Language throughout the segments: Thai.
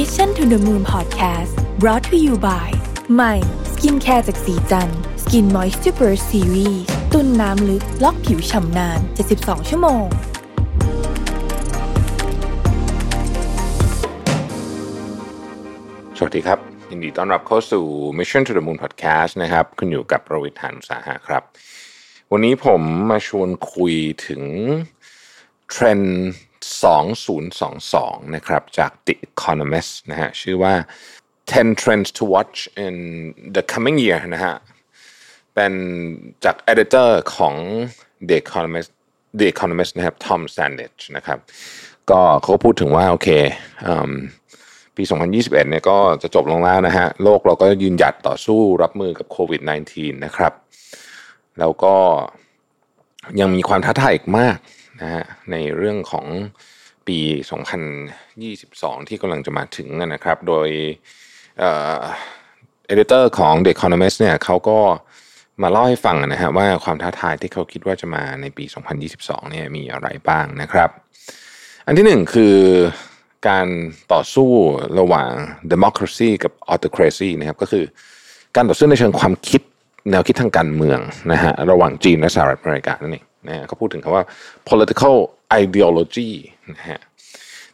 Mission to the Moon Podcast brought to you by ใหม่สกินแคร์จากศรีจันทร์ Skin Moisture Burst ซีรีส์ตุนน้ำลึกล็อกผิวฉ่ำนาน 72 ชั่วโมง สวัสดีครับ ยินดีต้อนรับเข้าสู่ Mission to the Moon Podcast นะครับคุณอยู่กับรวิศ หาญอุตสาหะครับ วันนี้ผมมาชวนคุยถึงเทรนด์ 2022 นะครับ จาก The Economist นะฮะชื่อว่า 10 Trends to Watch in the Coming Year นะฮะเป็นจาก editor ของ The Economist The Economist นะครับ Tom Sandage นะครับ ก็เขาพูดถึงว่า โอเคอืมปี 2021 เนี่ยก็จะจบลงแล้วนะฮะ โลกเราก็ยืนหยัดต่อสู้รับมือกับโควิด -19 นะครับ แล้วก็ยังมีความท้าทายอีกมาก นะฮะในเรื่องของปี 2022 ที่กำลังจะมาถึงนะครับ โดยเอเดเตอร์ของ The Economist เนี่ยเขาก็มาเล่าให้ฟังนะฮะว่าความท้าทายที่เขาคิดว่าจะมาในปี 2022 เนี่ยมีอะไรบ้างนะครับ อันที่หนึ่งคือการต่อสู้ระหว่าง democracy กับ autocracy นะครับก็คือการต่อสู้ในเชิงความคิดแนวคิดทางการเมืองนะฮะระหว่างจีนและสหรัฐอเมริกานั่นเอง นะฮะเขาพูดถึงคำว่า political ideology นะฮะ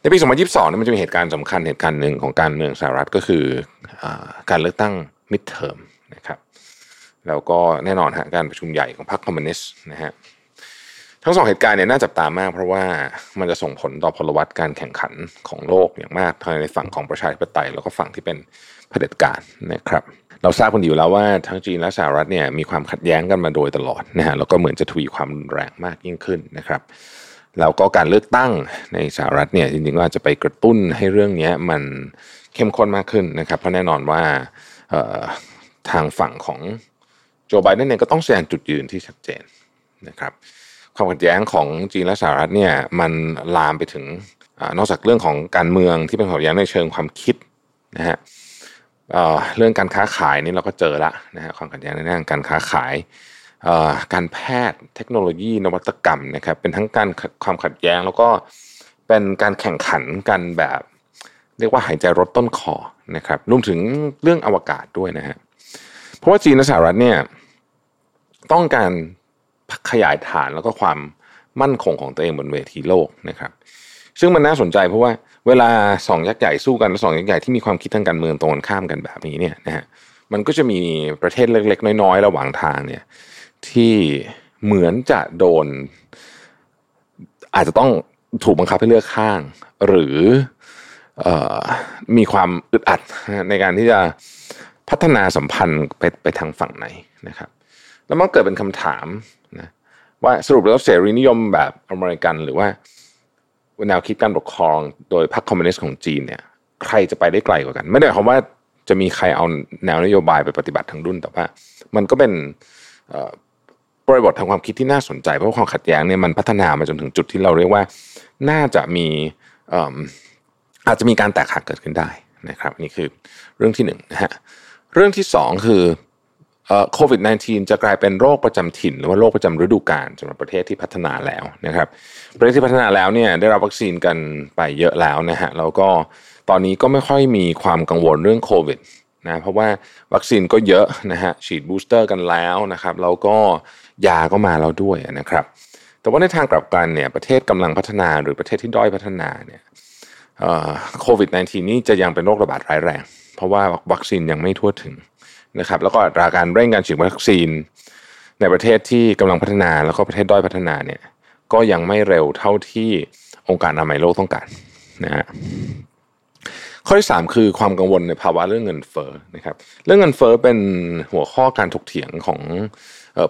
ในปี 2022นี่มันจะมีเหตุการณ์สำคัญเหตุการณ์หนึ่งของการเมืองสหรัฐก็คืออการเลือกตั้ง midterm นะครับแล้วก็แน่นอนฮะการประชุมใหญ่ของพรรคคอมมิวนิสต์นะฮะทั้งสองเหตุการณ์เนี่ยน่าจับตามาก เพราะว่ามันจะส่งผลต่อพลวัตการแข่งขันของโลกอย่างมากทั้งในฝั่งของประชาธิปไตยแล้วก็ฝั่งที่เป็นเผด็จการนะครับ เราทราบกันอยู่แล้วว่าทั้งจีนและสหรัฐเนี่ยมีความขัดแย้งกันมาโดยตลอดนะฮะแล้วก็เหมือนจะทวีความรุนแรงมากยิ่งขึ้นนะครับแล้วก็การเลือกตั้งในสหรัฐเนี่ยจริงๆก็อาจจะไปกระตุ้นให้เรื่องนี้มันเข้มข้นมากขึ้นนะครับ เพราะแน่นอนว่าทางฝั่งของโจไบเดนเองก็ต้องแสดงจุดยืนที่ชัดเจนนะครับความขัดแย้งของจีนและสหรัฐเนี่ยมันลามไปถึงอนอกจากเรื่องของการเมืองที่เป็นความขัดแย้งในเชิงความคิดนะฮะ เรื่องการค้าขายนี่เราก็เจอละนะฮะความขัดแย้งในด้านการค้าขายการแพทย์เทคโนโลยีนวัตกรรมนะครับ เป็นทั้งการความขัดแย้งแล้วก็เป็นการแข่งขันกันแบบ เรียกว่าหายใจรถต้นคอนะครับรวมถึงเรื่องอวกาศด้วยนะฮะเพราะว่าจีนและสหรัฐเนี่ยต้องการขยายฐานแล้วก็ความมั่นคงของตัวเองบนเวทีโลกนะครับ ซึ่งมันน่าสนใจเพราะว่า เวลาสองยักษ์ใหญ่สู้กันและสองยักษ์ใหญ่ที่มีความคิดทางการเมืองตรงกันข้ามกันแบบนี้เนี่ยนะฮะมันก็จะมีประเทศเล็กๆ น้อยๆ ระหว่างทางเนี่ยที่เหมือนจะโดน อาจจะต้องถูกบังคับให้เลือกข้าง หรือออมีความอึดอัดในการที่จะพัฒนาสัมพันธ์ไปไปทางฝั่งไหนนะครับ แล้วมันเกิดเป็นคำถามนะว่าสรุปแล้วเสรีนิยมแบบอเมริกันหรือว่า แนวคิดการปกครอง โดยพรรคคอมมิวนิสต์ของจีนเนี่ยใครจะไปได้ไกลกว่ากัน ไม่ได้หมายความว่าจะมีใครเอาแนวนโยบายไปปฏิบัติทั้งดุ้นแต่ว่า มันก็เป็นบริบททางความคิดที่น่าสนใจ เพราะความขัดแย้งเนี่ยมันพัฒนามาจนถึงจุดที่เราเรียกว่าน่าจะมีอาจจะมีการแตกหักเกิดขึ้นได้นะครับนี่คือเรื่องที่หนึ่งนะฮะเรื่องที่สองคือ โควิด -19 จะกลายเป็นโรคประจำถิ่น หรือว่าโรคประจำฤดูกาลสำหรับประเทศที่พัฒนาแล้วนะครับ ประเทศที่พัฒนาแล้วเนี่ยได้รับวัคซีนกันไปเยอะแล้วนะฮะแล้วก็ตอนนี้ก็ไม่ค่อยมีความกังวลเรื่องโควิดนะเพราะว่าวัคซีนก็เยอะนะฮะฉีดบูสเตอร์กันแล้วนะครับแล้วก็ยาก็มาแล้วด้วยนะครับ แต่ว่าในทางกลับกันเนี่ยประเทศกำลังพัฒนาหรือประเทศที่ด้อยพัฒนาเนี่ยโควิด -19 นี่จะยังเป็นโรคระบาดร้ายแรง เพราะว่าวัคซีนยังไม่ทั่วถึง นะครับแล้วก็อัตราการเร่งการฉีดวัคซีน ในประเทศที่กำลังพัฒนาแล้วก็ประเทศด้อยพัฒนาเนี่ยก็ยังไม่เร็วเท่าที่องค์การอนามัยโลกต้องการนะฮะข้อที่ 3 คือความกังวลในภาวะเรื่องเงินเฟ้อนะครับเรื่องเงินเฟ้อเป็นหัวข้อการถกเถียงของ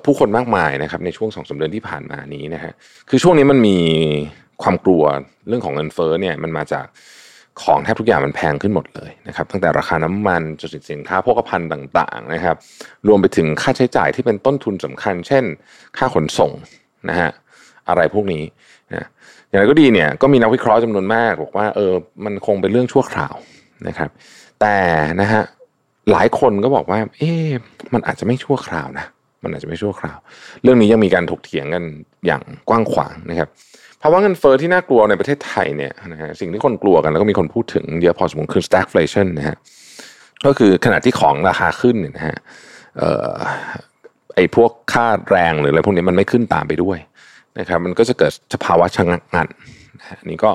ผู้คนมากมายนะครับในช่วงสองสาเดือนที่ผ่านมานี้นะฮะคือช่วงนี้มันมีความกลัวเรื่องของเงินเฟ้อเนี่ยมันมาจาก ของแทบทุกอย่างมันแพงขึ้นหมดเลยนะครับตั้งแต่ราคาน้ำมันจนถึงสินค้าโภคภัณฑ์ต่างๆนะครับ รวมไปถึงค่าใช้จ่ายที่เป็นต้นทุนสำคัญ เช่น ค่าขนส่งนะฮะอะไรพวกนี้นะอย่างไรก็ดีเนี่ยก็มีนักวิเคราะห์จำนวนมากบอกว่าเออมันคงเป็นเรื่องชั่วคราวนะครับ แต่นะฮะหลายคนก็บอกว่า เอ๊ะมันอาจจะไม่ชั่วคราวนะมันอาจจะไม่ชั่วคราว เรื่องนี้ยังมีการถกเถียงกันอย่างกว้างขวางนะครับ ภาวะเงินเฟ้อที่น่ากลัวในประเทศไทยเนี่ยนะฮะสิ่งที่คนกลัวกันแล้วก็มีคนพูดถึงเยอะพอสมควรคือ stagflation นะฮะก็คือขณะที่ของราคาขึ้นเนี่ยนะฮะไอ้พวกค่าแรงหรืออะไรพวกนี้มันไม่ขึ้นตามไปด้วยนะครับมันก็จะเกิดสภาวะชะงักงันอันนี้ก็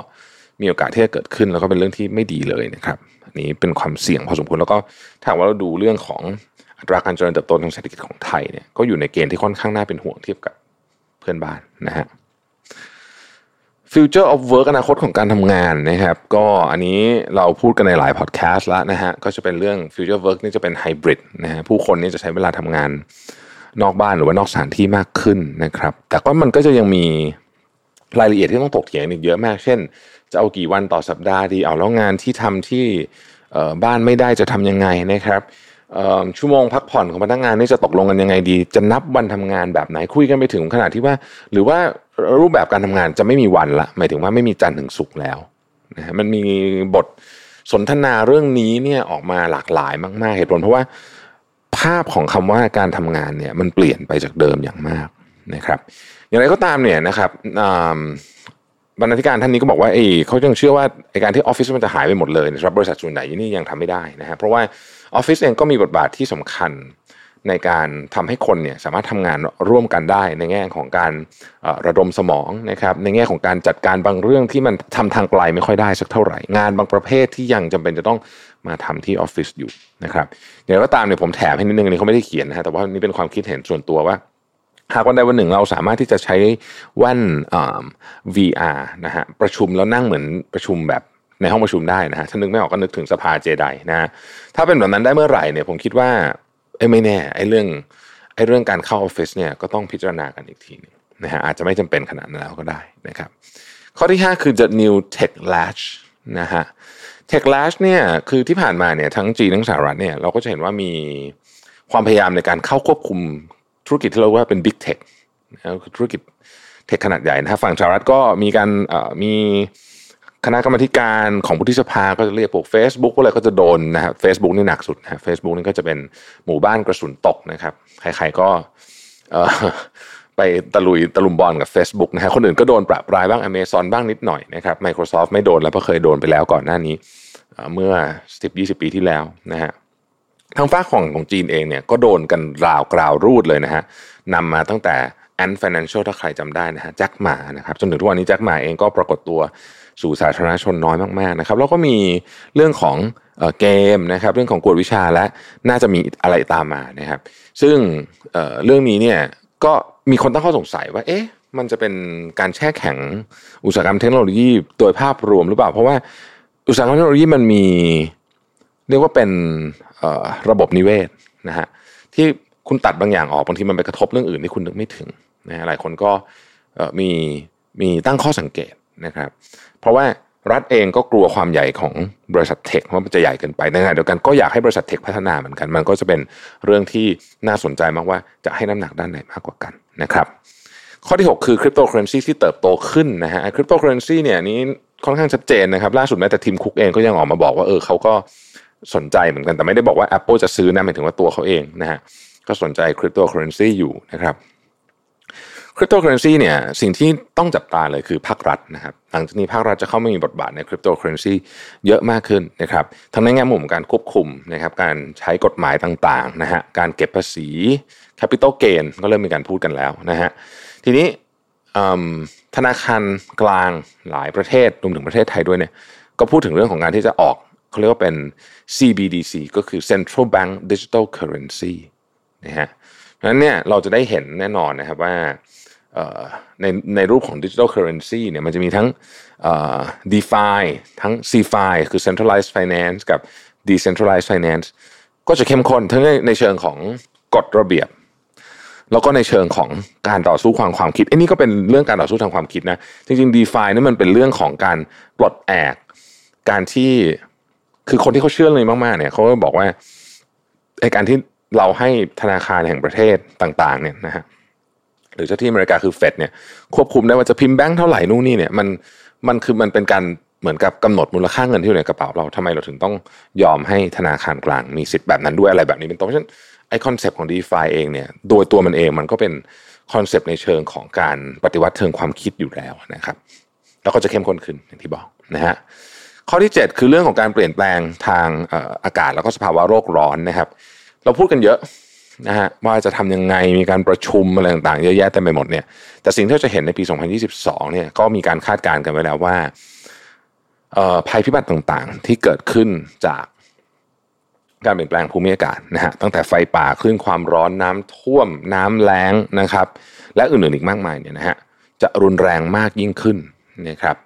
มีโอกาสที่จะเกิดขึ้นแล้วก็เป็นเรื่องที่ไม่ดีเลยนะครับอันนี้เป็นความเสี่ยงพอสมควรแล้วก็ถ้าว่าเราดูเรื่องของอัตราการเจริญเติบโตทางเศรษฐกิจของไทยเนี่ยก็อยู่ในเกณฑ์ที่ค่อนข้างน่าเป็นห่วงเทียบกับเพื่อนบ้านนะฮะ Future of Work อนาคตของการทำงานนะครับ ก็อันนี้เราพูดกันในหลายพอดแคสต์แล้วนะฮะ ก็จะเป็นเรื่อง Future of Work นี่จะเป็นไฮบริดนะฮะ ผู้คนนี่จะใช้เวลาทำงานนอกบ้านหรือว่านอกสถานที่มากขึ้นนะครับ แต่ก็มันก็จะยังมีรายละเอียดที่ต้องตกเถียงอีกเยอะมาก เช่น จะเอากี่วันต่อสัปดาห์ดี เอาแล้วงานที่ทำที่บ้านไม่ได้จะทำยังไงนะครับชั่วโมงพักผ่อนของพนักงานนี่จะตกลงกันยังไงดี จะนับวันทำงานแบบไหนคุยกันไปถึงขนาดที่ว่า หรือว่า รูปแบบการทำงานจะไม่มีวันละ หมายถึงว่าไม่มีจันทร์ถึงศุกร์แล้วนะฮะมันมีบทสนทนาเรื่องนี้เนี่ยออกมาหลากหลายมาก ๆ เหตุผลเพราะว่าภาพของคำว่าการทำงานเนี่ยมันเปลี่ยนไปจากเดิมอย่างมากนะครับ อย่างไรก็ตามเนี่ยนะครับบรรณาธิการท่านนี้ก็บอกว่าเอเขายังเชื่อว่าไอการที่ออฟฟิศมันจะหายไปหมดเลยนะครับบริษัทส่วนใหญ่นี่ยังทำไม่ได้นะฮะเพราะว่าออฟฟิศเองก็มีบทบาทที่สำคัญ ในการทำให้คนเนี่ยสามารถทำงานร่วมกันได้ ในแง่ของการระดมสมองนะครับในแง่ของการจัดการบางเรื่องที่มันทำทางไกลไม่ค่อยได้สักเท่าไหร่ งานบางประเภทที่ยังจำเป็นจะต้องมาทำที่ออฟฟิศอยู่นะครับอย่างไรก็ตามเนี่ยผมแถมให้นิดนึงอันนี้เขาไม่ได้เขียนนะฮะแต่ว่านี่เป็นความคิดเห็นส่วนตัวว่าหากวันใดวันหนึ่งเราสามารถที่จะใช้แว่น VR นะฮะประชุมแล้วนั่งเหมือนประชุมแบบในห้องประชุมได้นะฮะถ้านึกไม่ออกก็นึกถึงสภาเจไดนะฮะถ้าเป็นแบบนั้นได้เมื่อไหร่เนี่ยผมคิดว่า ไอ้ไม่แน่ไอ้เรื่องไอ้เรื่องการเข้าออฟฟิศเนี่ยก็ต้องพิจารณากันอีกทีนึงนะฮะอาจจะไม่จำเป็นขนาดนั้นแล้วก็ได้นะครับ ข้อที่ 5 คือ the new tech latch นะฮะ tech latch เนี่ยคือที่ผ่านมาเนี่ยทั้งจีนทั้งสหรัฐเนี่ยเราก็จะเห็นว่ามีความพยายามในการเข้าควบคุมธุรกิจที่เราว่าเป็น big tech นะคือธุรกิจเทคขนาดใหญ่นะฮะฝั่งสหรัฐก็มีการมี คณะกรรมการของผู้ที่สภาก็จะเรียกพวก Facebook พวกอะไรก็จะโดนนะครับเฟซบุ๊กนี่หนักสุดนะเฟซบุ๊กนี่ก็จะเป็นหมู่บ้านกระสุนตกนะครับ ใครๆก็ไปตะลุยตะลุมบอลกับ Facebook นะฮะคนอื่นก็โดนปรับรายบ้าง Amazon บ้างนิดหน่อยนะครับ Microsoft ไม่โดนแล้วเพราะเคยโดนไปแล้วก่อนหน้านี้ เมื่อ 10-20 ปีที่แล้วนะฮะทางฝ้าของของจีนเองเนี่ยก็โดนกันราวกราวรูดเลยนะฮะนำมาตั้งแต่ Ant Financial ถ้าใครจำได้นะฮะแจ็คหมานะครับจนถึงทุกวันนี้แจ็คหมาเองก็ปรากฏตัว สู่สาธารณชนน้อยมากๆนะครับแล้วก็มีเรื่องของเกมนะครับเรื่องของกวดวิชาและน่าจะมีอะไรตามมานะครับ ซึ่งเเรื่องนี้เนี่ยก็มีคนตั้งข้อสงสัยว่าเอ๊ะมันจะเป็นการแช่แข็งอุตสาหกรรมเทคโนโลยีโดยภาพรวมหรือเปล่า เพราะว่าอุตสาหกรรมเทคโนโลยีมันมีเรียกว่าเป็นระบบนิเวศนะฮะที่คุณตัดบางอย่างออกบางทีมันไปกระทบเรื่องอื่นที่คุณนึกไม่ถึงนะหลายคนก็มีมีตั้งข้อสังเกต นะครับ เพราะว่ารัฐเองก็กลัวความใหญ่ของบริษัทเทคว่ามันจะใหญ่เกินไปในขณะเดียวกันก็อยากให้บริษัทเทคพัฒนาเหมือนกัน มันก็จะเป็นเรื่องที่น่าสนใจมากว่าจะให้น้ำหนักด้านไหนมากกว่ากันนะครับข้อที่ 6 คือคริปโตเคอเรนซีที่เติบโตขึ้นนะฮะคริปโตเคอเรนซีเนี่ยนี้ค่อนข้างชัดเจนนะครับ ล่าสุดแม้แต่ทิมคุกเองก็ยังออกมาบอกว่าเออเขาก็สนใจเหมือนกันแต่ไม่ได้บอกว่า Apple จะซื้อนะหมายถึงว่าตัวเขาเองนะฮะก็สนใจคริปโตเคอเรนซีอยู่นะครับ คริปโตเคอเรนซีเนี่ยสิ่งที่ต้องจับตาเลยคือภาครัฐนะครับหลังจากนี้ภาครัฐจะเข้ามามีบทบาทในคริปโตเคอเรนซีเยอะมากขึ้นนะครับทั้งในแง่มุมการควบคุมนะครับการใช้กฎหมายต่างๆนะฮะการเก็บภาษีcapital gain ก็เริ่มมีการพูดกันแล้วนะฮะทีนี้ธนาคารกลางหลายประเทศรวมถึงประเทศไทยด้วยเนี่ยก็พูดถึงเรื่องของการที่จะออกเขาเรียกว่าเป็น CBDC ก็คือ Central Bank Digital Currency นะฮะเพราะฉะนั้นเนี่ยเราจะได้เห็นแน่นอนนะครับว่า ในในรูปของ digital currency เนี่ยมันจะมีทั้ง DeFi ทั้ง CeFi คือ Centralized Finance กับ Decentralized Finance ก็จะเข้มข้นทั้งในในเชิงของกฎระเบียบ แล้วก็ในเชิงของการต่อสู้ความความคิดไอ้นี่ก็เป็นเรื่องการต่อสู้ทางความคิดนะ จริงๆ DeFi นี่มันเป็นเรื่องของการปลดแอกการที่คือคนที่เขาเชื่อเลยมากๆเนี่ยเขาก็บอกว่าไอ้การที่เราให้ธนาคารแห่งประเทศต่าง ๆ เนี่ยนะฮะ หรือเจ้าที่อเมริกาคือเฟดเนี่ยควบคุมได้ว่าจะพิมพ์แบงค์เท่าไหร่นู่นนี่เนี่ยมันมันคือมันเป็นการเหมือนกับกำหนดมูลค่าเงินที่อยู่ในกระเป๋าเราทำไมเราถึงต้องยอมให้ธนาคารกลางมีสิทธิ์แบบนั้นด้วยอะไรแบบนี้เป็นต้นเพราะฉะนั้นไอคอนเซปต์ของ d e f าเองเนี่ยโดยตัวมันเองมันก็เป็น concept ในเชิงของการปฏิวัติเชิงความคิดอยู่แล้วนะครับแล้วก็จะเข้มข้นขึ้นอย่างที่บอกนะฮะข้อที่ 7 คือเรื่องของการเปลี่ยนแปลงทางอากาศแล้วก็สภาวะโลกร้อนนะครับ เราพูดกันเยอะ นะฮะว่าจะทำยังไงมีการประชุมอะไรต่างๆเยอะแยะเต็มไปหมดเนี่ยแต่สิ่งที่เราจะเห็นในปี 2022เนี่ยก็มีการคาดการณ์กันไว้แล้วว่าภัยพิบัติต่างๆ ที่เกิดขึ้นจากการเปลี่ยนแปลงภูมิอากาศนะฮะตั้งแต่ไฟป่าคลื่นความร้อนน้ำท่วมน้ำแล้งนะครับ และอื่นๆอีกมากมายเนี่ยนะฮะจะรุนแรงมากยิ่งขึ้นนะครับ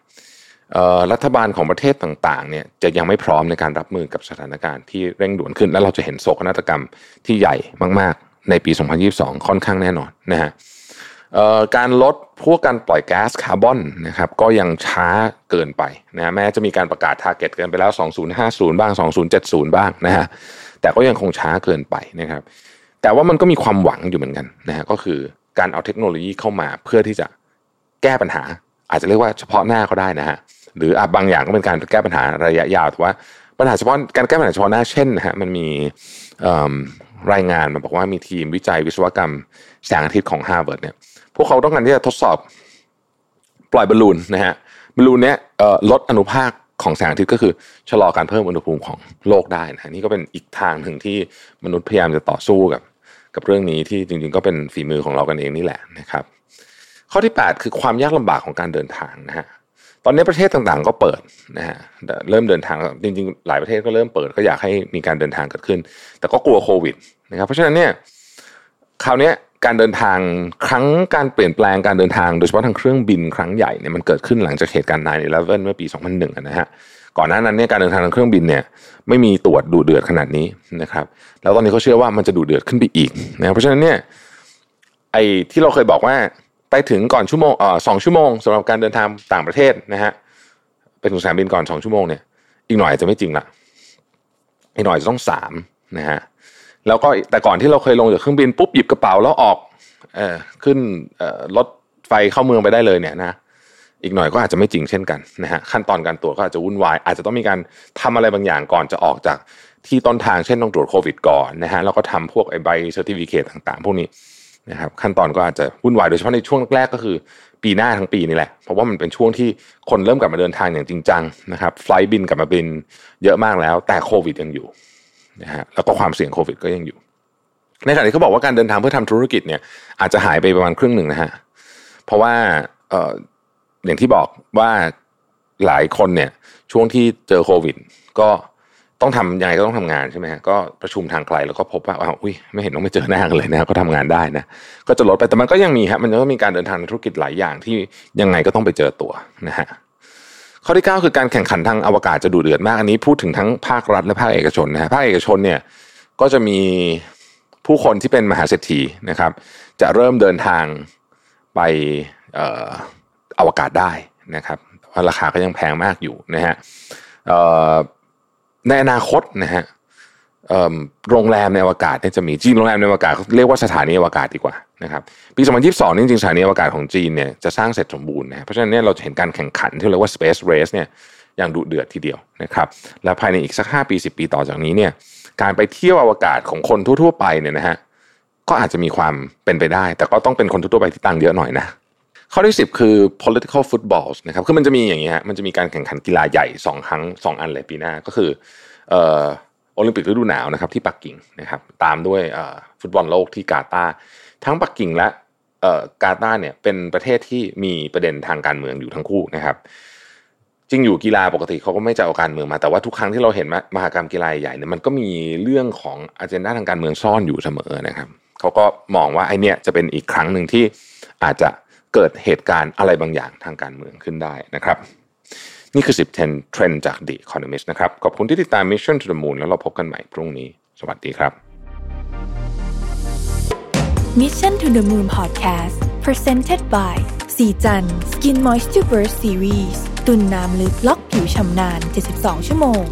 รัฐบาลของประเทศต่างๆเนี่ยจะยังไม่พร้อมในการรับมือกับสถานการณ์ที่เร่งด่วนขึ้น และเราจะเห็นโศกนาฏกรรมที่ใหญ่มากๆ ในปี 2022 ค่อนข้างแน่นอนนะฮะการลดพวกการปล่อยแก๊สคาร์บอนนะครับก็ยังช้าเกินไปนะแม้จะมีการประกาศ target กันไปแล้ว 2050 บ้าง 2070 บ้างนะฮะแต่ก็ยังคงช้าเกินไปนะครับแต่ว่ามันก็มีความหวังอยู่เหมือนกันนะฮะก็คือการเอาเทคโนโลยีเข้ามาเพื่อที่จะแก้ปัญหา อาจจะเรียกว่าเฉพาะหน้าก็ได้นะฮะ หรืออบางอย่างก็เป็นการแก้ปัญหาระยะยาวแต่ว่าปัญหาเฉพาะการแก้ปัญหาเฉพาะหน้าเช่นนะฮะมันมีรายงานมาบอกว่ามีทีมวิจัยวิศวกรรมแสงอาทิตย์ของฮาร์วาร์ดเนี่ยพวกเขาต้องการที่จะทดสอบปล่อยบอลลูนนะฮะบอลลูนเนี้ยลดอนุภาคของแสงอาทิตย์ก็คือชะลอการเพิ่มอุณหภูมิของโลกได้นะนี่ก็เป็นอีกทางหนึ่งที่มนุษย์พยายามจะต่อสู้กับ กับเรื่องนี้ที่จริงๆ ก็เป็นฝีมือของเรากันเองนี่แหละนะครับ ข้อที่ 8 คือความยากลำบากของการเดินทางนะฮะ ตอนนี้ประเทศต่างๆ ก็เปิดนะฮะเริ่มเดินทางจริงๆ หลายประเทศก็เริ่มเปิดก็อยากให้มีการเดินทางเกิดขึ้น แต่ก็กลัวโควิดนะครับเพราะฉะนั้นเนี่ยคราวนี้การเดินทางครั้งการเปลี่ยนแปลงการเดินทางโดยเฉพาะทางเครื่องบินครั้งใหญ่เนี่ยมันเกิดขึ้นหลังจากเหตุการณ์9-11เมื่อปี 2001นะฮะก่อนหน้านั้นเนี่ยการเดินทางทางเครื่องบินเนี่ยไม่มีตรวจดูเดือดขนาดนี้นะครับแล้วตอนนี้เขาเชื่อว่ามันจะดูเดือดขึ้นไปอีกนะเพราะฉะนั้นเนี่ยไอ้ที่เราเคยบอกว่า ไปถึงก่อนชั่วโมงเอ่อสองชั่วโมงสำหรับการเดินทางต่างประเทศนะฮะไปถึงสนามบินก่อนสองชั่วโมงเนี่ยอีกหน่อยจะไม่จริงละอีกหน่อยจะต้องสามนะฮะแล้วก็แต่ก่อนที่เราเคยลงจากเครื่องบินปุ๊บหยิบกระเป๋าแล้วออกเออขึ้นเอ่อรถไฟเข้าเมืองไปได้เลยเนี่ยนะอีกหน่อยก็อาจจะไม่จริงเช่นกันนะฮะขั้นตอนการตรวจก็อาจจะวุ่นวาย อาจจะต้องมีการทำอะไรบางอย่างก่อนจะออกจากที่ต้นทางเช่นต้องตรวจโควิดก่อนนะฮะแล้วก็ทำพวกไอใบ certificate ต่างๆ พวกนี้ นะครับขั้นตอนก็อาจจะวุ่นวายโดยเฉพาะในช่วงแรกก็คือ ปีหน้าทั้งปีนี่แหละ เพราะว่ามันเป็นช่วงที่คนเริ่มกลับมาเดินทางอย่างจริงจังนะครับไฟล์บินกลับมาบินเยอะมากแล้ว แต่โควิดยังอยู่นะฮะแล้วก็ความเสี่ยงโควิดก็ยังอยู่ ในขณะที่เขาบอกว่าการเดินทางเพื่อทำธุรกิจเนี่ยอาจจะหายไปประมาณครึ่งหนึ่งนะฮะเพราะว่าเอออย่างที่บอกว่าหลายคนเนี่ยช่วงที่เจอโควิด ก็ ต้องทำยังไงก็ต้องทำงานใช่ไหมฮะก็ประชุมทางไกลแล้วก็พบว่าอ้าวอุ้ยไม่เห็นต้องไปเจอหน้ากันเลยนะก็ทำงานได้นะก็จะลดไปแต่มันก็ยังมีครับมันก็มีการเดินทางในธุรกิจหลายอย่างที่ยังไงก็ต้องไปเจอตัวนะฮะข้อที่ 9 คือการแข่งขันทางอวกาศจะดูเดือดมากอันนี้พูดถึงทั้งภาครัฐและภาคเอกชนนะฮะภาคเอกชนเนี่ยก็จะมีผู้คนที่เป็นมหาเศรษฐีนะครับ จะเริ่มเดินทางไปอวกาศได้นะครับว่าราคาก็ยังแพงมากอยู่นะฮะ ในอนาคตนะฮะโรงแรมในอวกาศเนี่ยจะมีจีนโรงแรมในอวกาศเรียกว่าสถานีอวกาศดีกว่านะครับปี2022นี่จริงสถานีอวกาศของจีนเนี่ยจะสร้างเสร็จสมบูรณ์นะเพราะฉะนั้นเนี่ยเราจะเห็นการแข่งขันที่เรียกว่า space race เนี่ยอย่างดุเดือดทีเดียวนะครับและภายในอีกสัก 5 ปี 10 ปีต่อจากนี้เนี่ยการไปเที่ยวอวกาศของคนทั่ว ๆ ไปเนี่ยนะฮะก็อาจจะมีความเป็นไปได้ แต่ก็ต้องเป็นคนทั่วไปที่ตังเยอะหน่อยนะ ข้อที่ 10 คือ political footballs นะครับคือมันจะมีอย่างนี้ฮะมันจะมีการแข่งขันกีฬาใหญ่ 2 ครั้ง 2 อันเลยปีหน้าก็คือเอ่อโอลิมปิกฤดูหนาวนะครับที่ปักกิ่งนะครับตามด้วยฟุตบอลโลกที่กาตาร์ทั้งปักกิ่งและกาตาร์เนี่ยเป็นประเทศที่มีประเด็นทางการเมืองอยู่ทั้งคู่นะครับจริงอยู่กีฬาปกติเขาก็ไม่จะเอาการเมืองมา แต่ว่าทุกครั้งที่เราเห็นมหากรรมกีฬาใหญ่เนี่ยมันก็มีเรื่องของอันเจนดาทางการเมืองซ่อนอยู่เสมอนะครับเขาก็มองว่าไอเนี้ยจะเป็นอีกครั้งหนึ่งที่อาจจะ เกิดเหตุการณ์อะไรบางอย่างทางการเมืองขึ้นได้นะครับ นี่คือ 10 10 Trend จาก The Economist นะครับ ขอบคุณที่ติดตาม Mission to the Moon แล้วเราพบกันใหม่พรุ่งนี้ สวัสดีครับ Mission to the Moon Podcast Presented by สีจัน Skin Moisture Burst Series ตุ่นน้ำลึกล็อกผิวชำนาน 72 ชั่วโมง